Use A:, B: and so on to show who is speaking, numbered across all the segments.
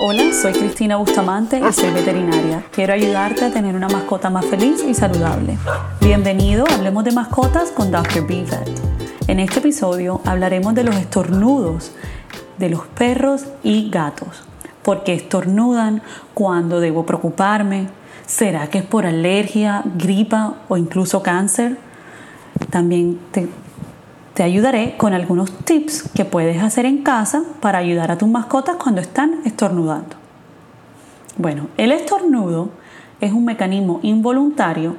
A: Hola, soy Cristina Bustamante y soy veterinaria. Quiero ayudarte a tener una mascota más feliz y saludable. Bienvenido Hablemos de Mascotas con Dr. B-Vet. En este episodio hablaremos de los estornudos de los perros y gatos. ¿Por qué estornudan? ¿Cuándo debo preocuparme? ¿Será que es por alergia, gripa o incluso cáncer? También te te ayudaré con algunos tips que puedes hacer en casa para ayudar a tus mascotas cuando están estornudando. Bueno, el estornudo es un mecanismo involuntario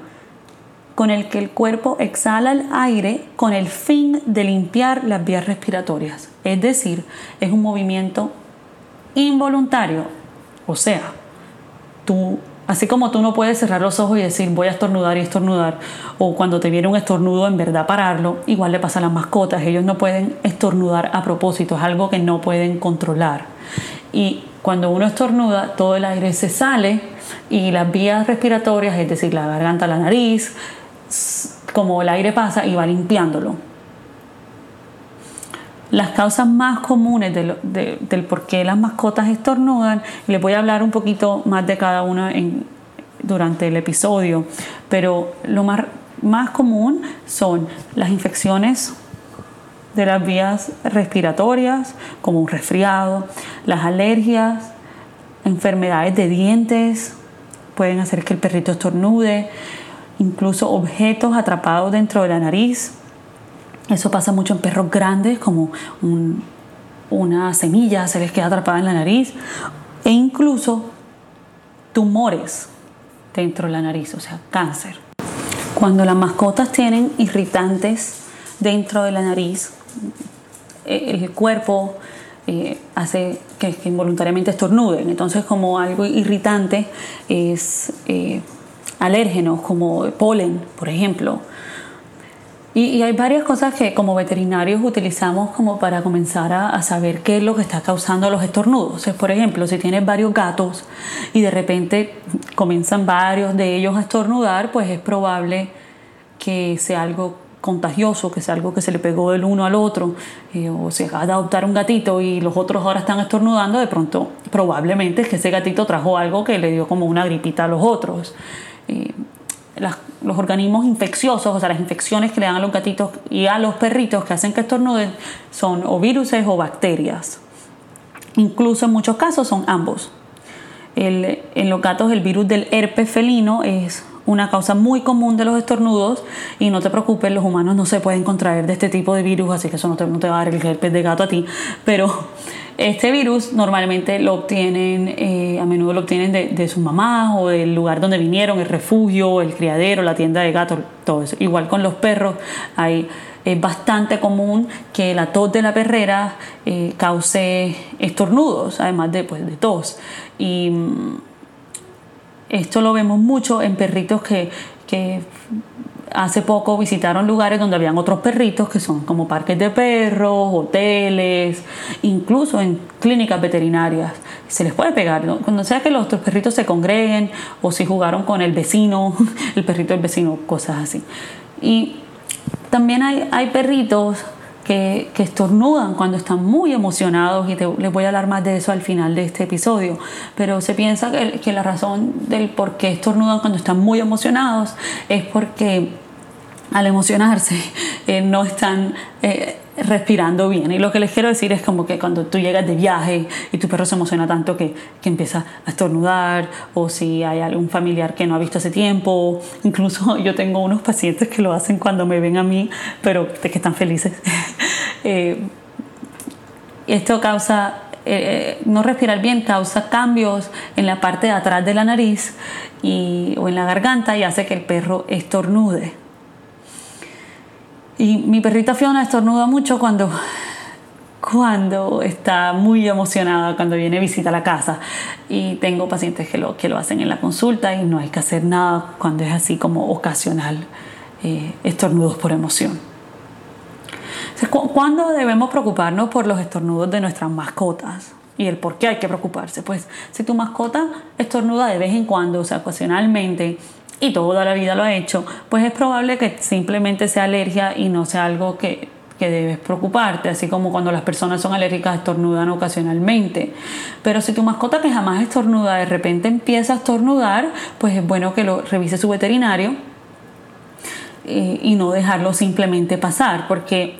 A: con el que el cuerpo exhala el aire con el fin de limpiar las vías respiratorias. Es decir, es un movimiento involuntario. O sea, tú Así como tú no puedes cerrar los ojos y decir voy a estornudar y estornudar, o cuando te viene un estornudo en verdad pararlo, igual le pasa a las mascotas, ellos no pueden estornudar a propósito, es algo que no pueden controlar. Y cuando uno estornuda, todo el aire se sale y las vías respiratorias, es decir, la garganta, la nariz, como el aire pasa y va limpiándolo las causas más comunes del por qué las mascotas estornudan. Les voy a hablar un poquito más de cada una durante el episodio, pero lo más, más común son las infecciones de las vías respiratorias, como un resfriado, las alergias, enfermedades de dientes, pueden hacer que el perrito estornude, incluso objetos atrapados dentro de la nariz, eso pasa mucho en perros grandes, como una semilla se les queda atrapada en la nariz, e incluso tumores dentro de la nariz, o sea, cáncer. Cuando las mascotas tienen irritantes dentro de la nariz, eh, el cuerpo eh, hace que, involuntariamente estornuden. Entonces, como algo irritante es eh, alérgenos, como polen, por ejemplo, y, hay varias cosas que como veterinarios utilizamos como para comenzar a, saber qué es lo que está causando los estornudos. por ejemplo, si tienes varios gatos y de repente comienzan varios de ellos a estornudar, pues es probable que sea algo contagioso, que sea algo que se le pegó del uno al otro, eh, o se acaba de adoptar un gatito y los otros ahora están estornudando, de pronto probablemente es que ese gatito trajo algo que le dio como una gripita a los otros. Los organismos infecciosos, o sea, las infecciones que le dan a los gatitos y a los perritos que hacen que estornuden son o virus o bacterias. Incluso en muchos casos son ambos. en los gatos el virus del herpes felino es una causa muy común de los estornudos y no te preocupes, los humanos no se pueden contraer de este tipo de virus, así que eso no te, no te va a dar el herpes de gato a ti, pero este virus normalmente lo obtienen, eh, a menudo lo obtienen de, su mamá o del lugar donde vinieron, el refugio, el criadero, la tienda de gatos, todo eso. Igual con los perros, hay, es bastante común que la tos de la perrera eh, cause estornudos, además de, pues, de tos. Y mm, esto lo vemos mucho en perritos que, que hace poco visitaron lugares donde habían otros perritos que son como parques de perros, hoteles, incluso en clínicas veterinarias. Se les puede pegar, cuando sea que los otros perritos se congreguen o si jugaron con el vecino, el perrito del vecino, cosas así. Y también hay, hay perritos que, estornudan cuando están muy emocionados y les voy a hablar más de eso al final de este episodio, pero se piensa que, la razón del por qué estornudan cuando están muy emocionados es porque al emocionarse eh, no están eh, respirando bien. Y lo que les quiero decir es como que cuando tú llegas de viaje y tu perro se emociona tanto que, que empieza a estornudar, o si hay algún familiar que no ha visto hace tiempo, incluso yo tengo unos pacientes que lo hacen cuando me ven a mí, pero de que están felices. Eh, esto causa, no respirar bien causa cambios en la parte de atrás de la nariz y, o en la garganta y hace que el perro estornude. Y mi perrita Fiona estornuda mucho cuando, cuando está muy emocionada, cuando viene visita a la casa. Y tengo pacientes que lo, que lo hacen en la consulta y no hay que hacer nada cuando es así como ocasional, eh, estornudos por emoción. ¿Cuándo debemos preocuparnos por los estornudos de nuestras mascotas? ¿Y el por qué hay que preocuparse? Pues si tu mascota estornuda de vez en cuando, o sea, ocasionalmente, y toda la vida lo ha hecho, pues es probable que simplemente sea alergia y no sea algo que, que debes preocuparte, así como cuando las personas son alérgicas estornudan ocasionalmente. Pero si tu mascota que jamás estornuda de repente empieza a estornudar, pues es bueno que lo revise su veterinario y no dejarlo simplemente pasar, porque,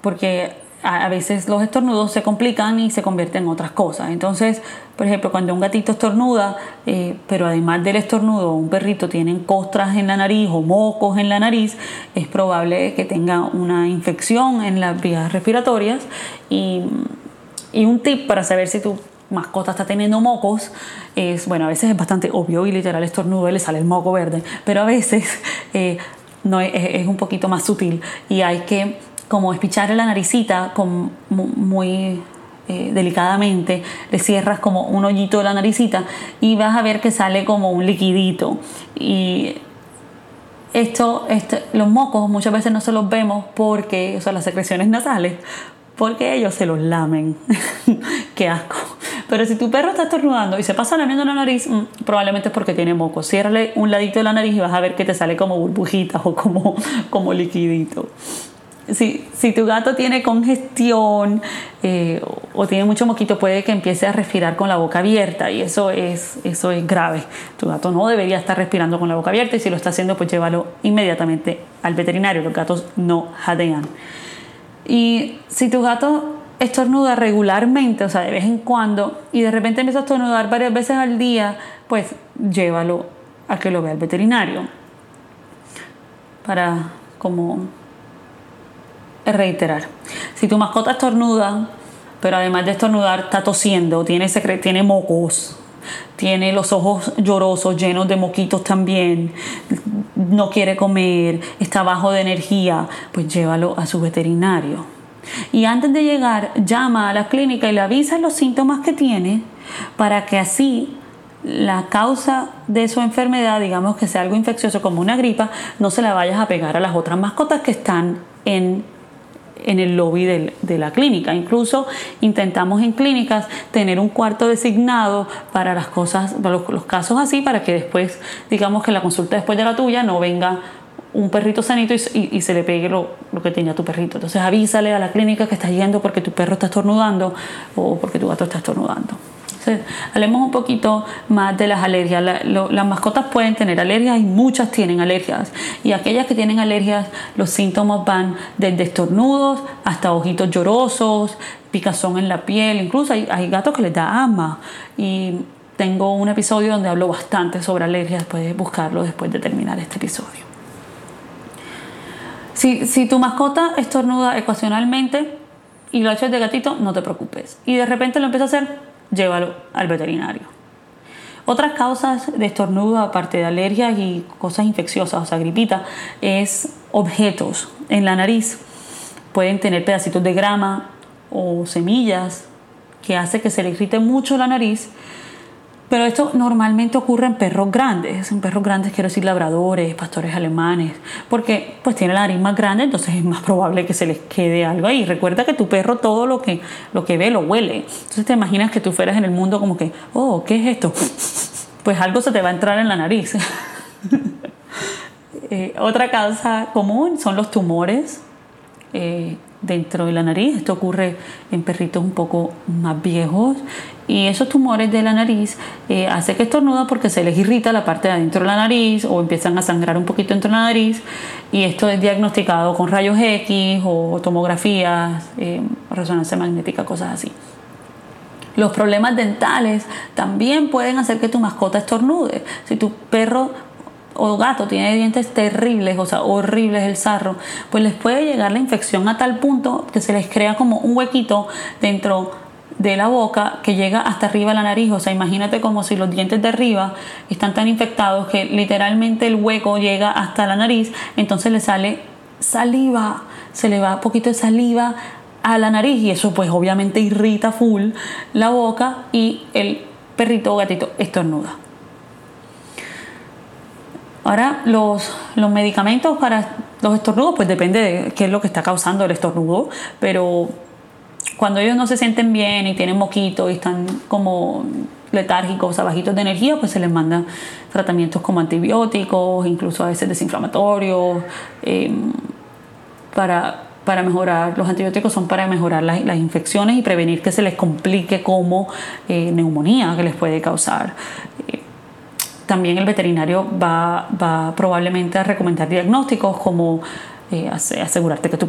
A: porque a veces los estornudos se complican y se convierten en otras cosas. Entonces, por ejemplo, cuando un gatito estornuda, eh, pero además del estornudo, un perrito tiene costras en la nariz o mocos en la nariz, es probable que tenga una infección en las vías respiratorias. Y, y un tip para saber si tu mascota está teniendo mocos es, bueno, a veces es bastante obvio y literal estornudo y le sale el moco verde, pero a veces eh, no es, es un poquito más sutil y hay que como espicharle la naricita con, muy eh, delicadamente, le cierras como un hoyito de la naricita y vas a ver que sale como un liquidito. Y esto, este, los mocos muchas veces no se los vemos porque, o sea, las secreciones nasales, porque ellos se los lamen. Qué asco. Pero si tu perro está estornudando y se pasa lamiendo la nariz, mm, probablemente es porque tiene moco. Ciérrale un ladito de la nariz y vas a ver que te sale como burbujitas o como, como liquidito si, si, tu gato tiene congestión eh, o tiene mucho moquito, puede que empiece a respirar con la boca abierta y eso es, eso es grave. Tu gato no debería estar respirando con la boca abierta y si lo está haciendo, pues llévalo inmediatamente al veterinario. Los gatos no jadean. Y si tu gato estornuda regularmente, o sea, de vez en cuando, y de repente empieza a estornudar varias veces al día, pues llévalo a que lo vea el veterinario. Para como reiterar. Si tu mascota estornuda, pero además de estornudar está tosiendo, tiene, tiene mocos, tiene los ojos llorosos, llenos de moquitos también, no quiere comer, está bajo de energía, pues llévalo a su veterinario. Y antes de llegar, llama a la clínica y le avisa los síntomas que tiene para que así la causa de su enfermedad, digamos que sea algo infeccioso como una gripa, no se la vayas a pegar a las otras mascotas que están en en el lobby de la clínica. Incluso intentamos en clínicas tener un cuarto designado para las cosas, para los, casos así, para que después, digamos que la consulta después de la tuya no venga un perrito sanito y, se le pegue lo, lo, que tenía tu perrito. Entonces avísale a la clínica que estás yendo porque tu perro está estornudando o porque tu gato está estornudando hablemos un poquito más de las alergias. las mascotas pueden tener alergias y muchas tienen alergias. Y aquellas que tienen alergias, los síntomas van desde estornudos hasta ojitos llorosos, picazón en la piel. Incluso hay, gatos que les da asma. Y tengo un episodio donde hablo bastante sobre alergias. Puedes buscarlo después de terminar este episodio. Si, tu mascota estornuda ocasionalmente y lo ha hecho de gatito, no te preocupes. Y de repente lo empieza a hacer, llévalo al veterinario. Otras causas de estornudo, aparte de alergias y cosas infecciosas, o sea, gripita, es objetos en la nariz. Pueden tener pedacitos de grama o semillas que hace que se le irrite mucho la nariz pero esto normalmente ocurre en perros grandes, en perros grandes quiero decir labradores, pastores alemanes, porque pues tiene la nariz más grande, entonces es más probable que se les quede algo ahí. Recuerda que tu perro todo lo que, lo que ve lo huele. Entonces te imaginas que tú fueras en el mundo como que, oh, ¿qué es esto? Pues algo se te va a entrar en la nariz. Eh, otra causa común son los tumores. Eh, dentro de la nariz. Esto ocurre en perritos un poco más viejos. Y esos tumores de la nariz eh, hace que estornuda porque se les irrita la parte de adentro de la nariz o empiezan a sangrar un poquito dentro de la nariz. Y esto es diagnosticado con rayos X o tomografías, eh, resonancia magnética, cosas así. Los problemas dentales también pueden hacer que tu mascota estornude. Si tu perro o gato tiene dientes terribles, o sea, horribles el sarro, pues les puede llegar la infección a tal punto que se les crea como un huequito dentro de la boca que llega hasta arriba de la nariz, o sea, imagínate como si los dientes de arriba están tan infectados que literalmente el hueco llega hasta la nariz, entonces le sale saliva, se le va poquito de saliva a la nariz y eso pues obviamente irrita full la boca y el perrito o gatito estornuda. Ahora, los, los medicamentos para los estornudos, pues depende de qué es lo que está causando el estornudo, pero cuando ellos no se sienten bien y tienen moquito y están como letárgicos, o bajitos de energía, pues se les manda tratamientos como antibióticos, incluso a veces desinflamatorios, em, para para mejorar, los antibióticos son para mejorar las, infecciones y prevenir que se les complique como eh, neumonía que les puede causar. También el veterinario va, va probablemente a recomendar diagnósticos como eh, asegurarte que tu,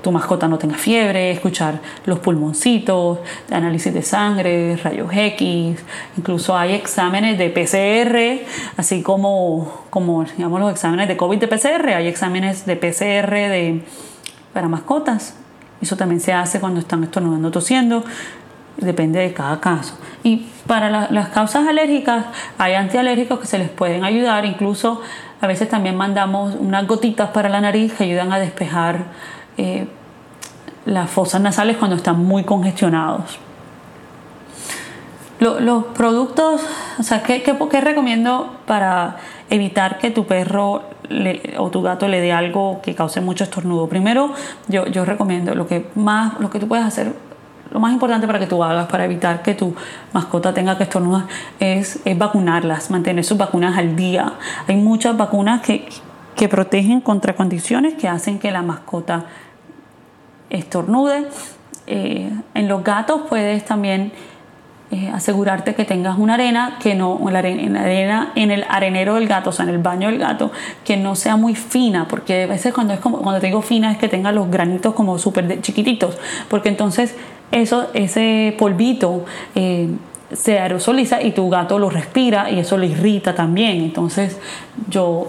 A: tu, mascota no tenga fiebre, escuchar los pulmoncitos, análisis de sangre, rayos X, incluso hay exámenes de PCR, así como, como digamos, los exámenes de COVID de PCR, hay exámenes de PCR de, para mascotas. Eso también se hace cuando están estornudando, tosiendo, depende de cada caso. Y para las causas alérgicas, hay antialérgicos que se les pueden ayudar, incluso a veces también mandamos unas gotitas para la nariz que ayudan a despejar eh, las fosas nasales cuando están muy congestionados. los productos, o sea, ¿qué, qué, recomiendo para evitar que tu perro o tu gato le dé algo que cause mucho estornudo? Primero, yo, yo recomiendo lo que más, lo que tú puedes hacer lo más importante para que tú hagas para evitar que tu mascota tenga que estornudar es, vacunarlas, mantener sus vacunas al día. Hay muchas vacunas que, que protegen contra condiciones que hacen que la mascota estornude. Eh, en los gatos puedes también eh, asegurarte que tengas una arena que no en la arena en el arenero del gato o sea en el baño del gato que no sea muy fina porque a veces cuando es como cuando te digo fina es que tenga los granitos como súper chiquititos porque entonces eso, ese polvito eh, se aerosoliza y tu gato lo respira y eso le irrita también. Entonces, yo,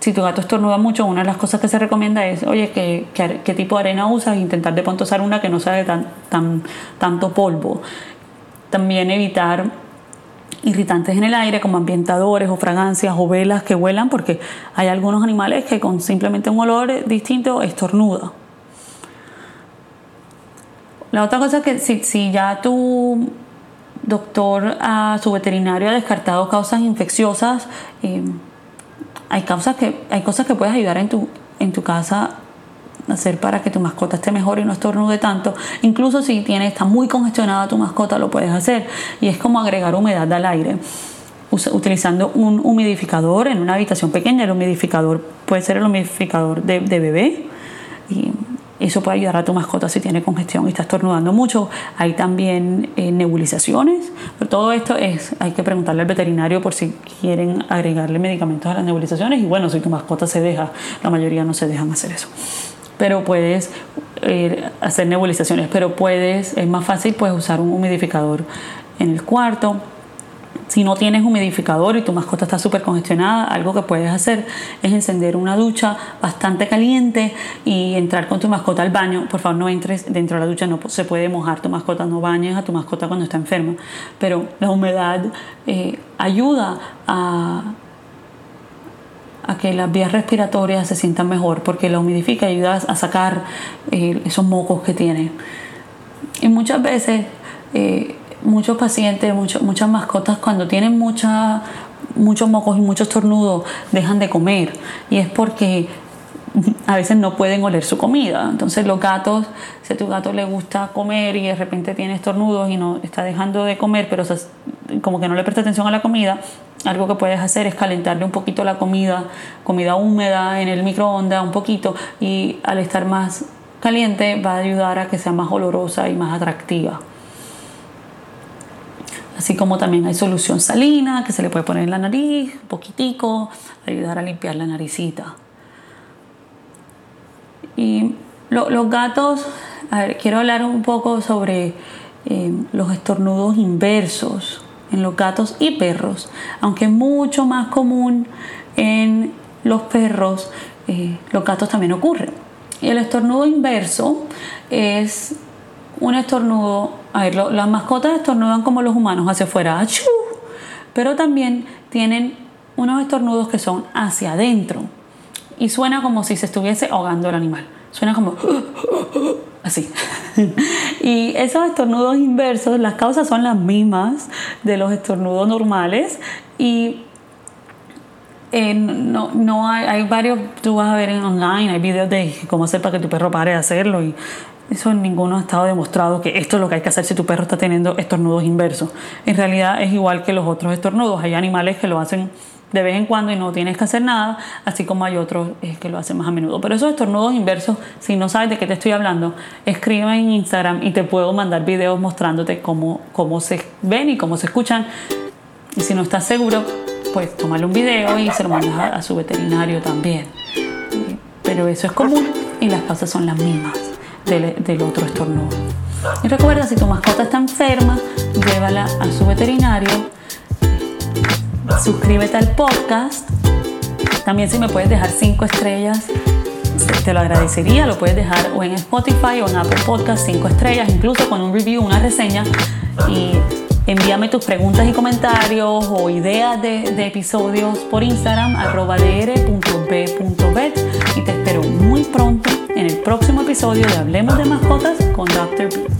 A: si tu gato estornuda mucho, una de las cosas que se recomienda es, oye, ¿qué, qué, tipo de arena usas? Intentar de pronto usar una que no sea de tan, tan, tanto polvo. También evitar irritantes en el aire como ambientadores o fragancias o velas que huelan porque hay algunos animales que con simplemente un olor distinto estornuda. La otra cosa es que si, ya tu doctor, a su veterinario ha descartado causas infecciosas, eh, hay, causas que, hay cosas que puedes ayudar en tu, en tu casa hacer para que tu mascota esté mejor y no estornude tanto. Incluso si tiene, está muy congestionada tu mascota, lo puedes hacer. Y es como agregar humedad al aire. Utilizando un humidificador en una habitación pequeña, el humidificador puede ser el humidificador de, de bebé. Y eso puede ayudar a tu mascota si tiene congestión y está estornudando mucho. Hay también eh, nebulizaciones, pero todo esto es, hay que preguntarle al veterinario por si quieren agregarle medicamentos a las nebulizaciones y bueno, si tu mascota se deja, la mayoría no se dejan hacer eso. Pero puedes eh, hacer nebulizaciones, pero puedes, es más fácil pues usar un humidificador en el cuarto si no tienes humidificador y tu mascota está súper congestionada, algo que puedes hacer es encender una ducha bastante caliente y entrar con tu mascota al baño. Por favor, no entres dentro de la ducha, no se puede mojar tu mascota, no bañes a tu mascota cuando está enferma. Pero la humedad eh, ayuda a, que las vías respiratorias se sientan mejor porque la humidifica y ayuda a sacar eh, esos mocos que tiene. Y muchas veces eh, muchos pacientes, muchas mascotas, cuando tienen mucha, muchos mocos y muchos tornudos, dejan de comer. Y es porque a veces no pueden oler su comida. Entonces los gatos, si a tu gato le gusta comer y de repente tiene estornudos y no está dejando de comer, pero como que no le presta atención a la comida, algo que puedes hacer es calentarle un poquito la comida, comida húmeda en el microondas un poquito y al estar más caliente va a ayudar a que sea más olorosa y más atractiva así como también hay solución salina que se le puede poner en la nariz, un poquitico, ayudar a limpiar la naricita. Y los gatos, a ver, quiero hablar un poco sobre eh, los estornudos inversos en los gatos y perros, aunque es mucho más común en los perros, eh, los gatos también ocurren. El estornudo inverso es un estornudo, a ver, las mascotas estornudan como los humanos hacia afuera, pero también tienen unos estornudos que son hacia adentro y suena como si se estuviese ahogando el animal. Suena como así. y esos estornudos inversos, las causas son las mismas de los estornudos normales y eh, no, no hay, hay, varios, tú vas a ver en online, hay videos de cómo hacer para que tu perro pare de hacerlo y eso en ninguno ha estado demostrado que esto es lo que hay que hacer si tu perro está teniendo estornudos inversos. En realidad es igual que los otros estornudos. Hay animales que lo hacen de vez en cuando y no tienes que hacer nada, así como hay otros eh, que lo hacen más a menudo. Pero esos estornudos inversos, si no sabes de qué te estoy hablando, escribe en Instagram y te puedo mandar videos mostrándote cómo, cómo se ven y cómo se escuchan. Y si no estás seguro, pues tomarle un video y se lo mandas a, su veterinario también. Pero eso es común y las causas son las mismas del, otro estornudo. Y recuerda, si tu mascota está enferma, llévala a su veterinario. Suscríbete al podcast. También si me puedes dejar 5 estrellas, te lo agradecería. Lo puedes dejar o en Spotify o en Apple Podcast 5 estrellas, incluso con un review, una reseña. Y envíame tus preguntas y comentarios o ideas de, episodios por Instagram, arroba dr.b.vet. Y te espero muy pronto en el próximo episodio de Hablemos de Mascotas con Dr. B.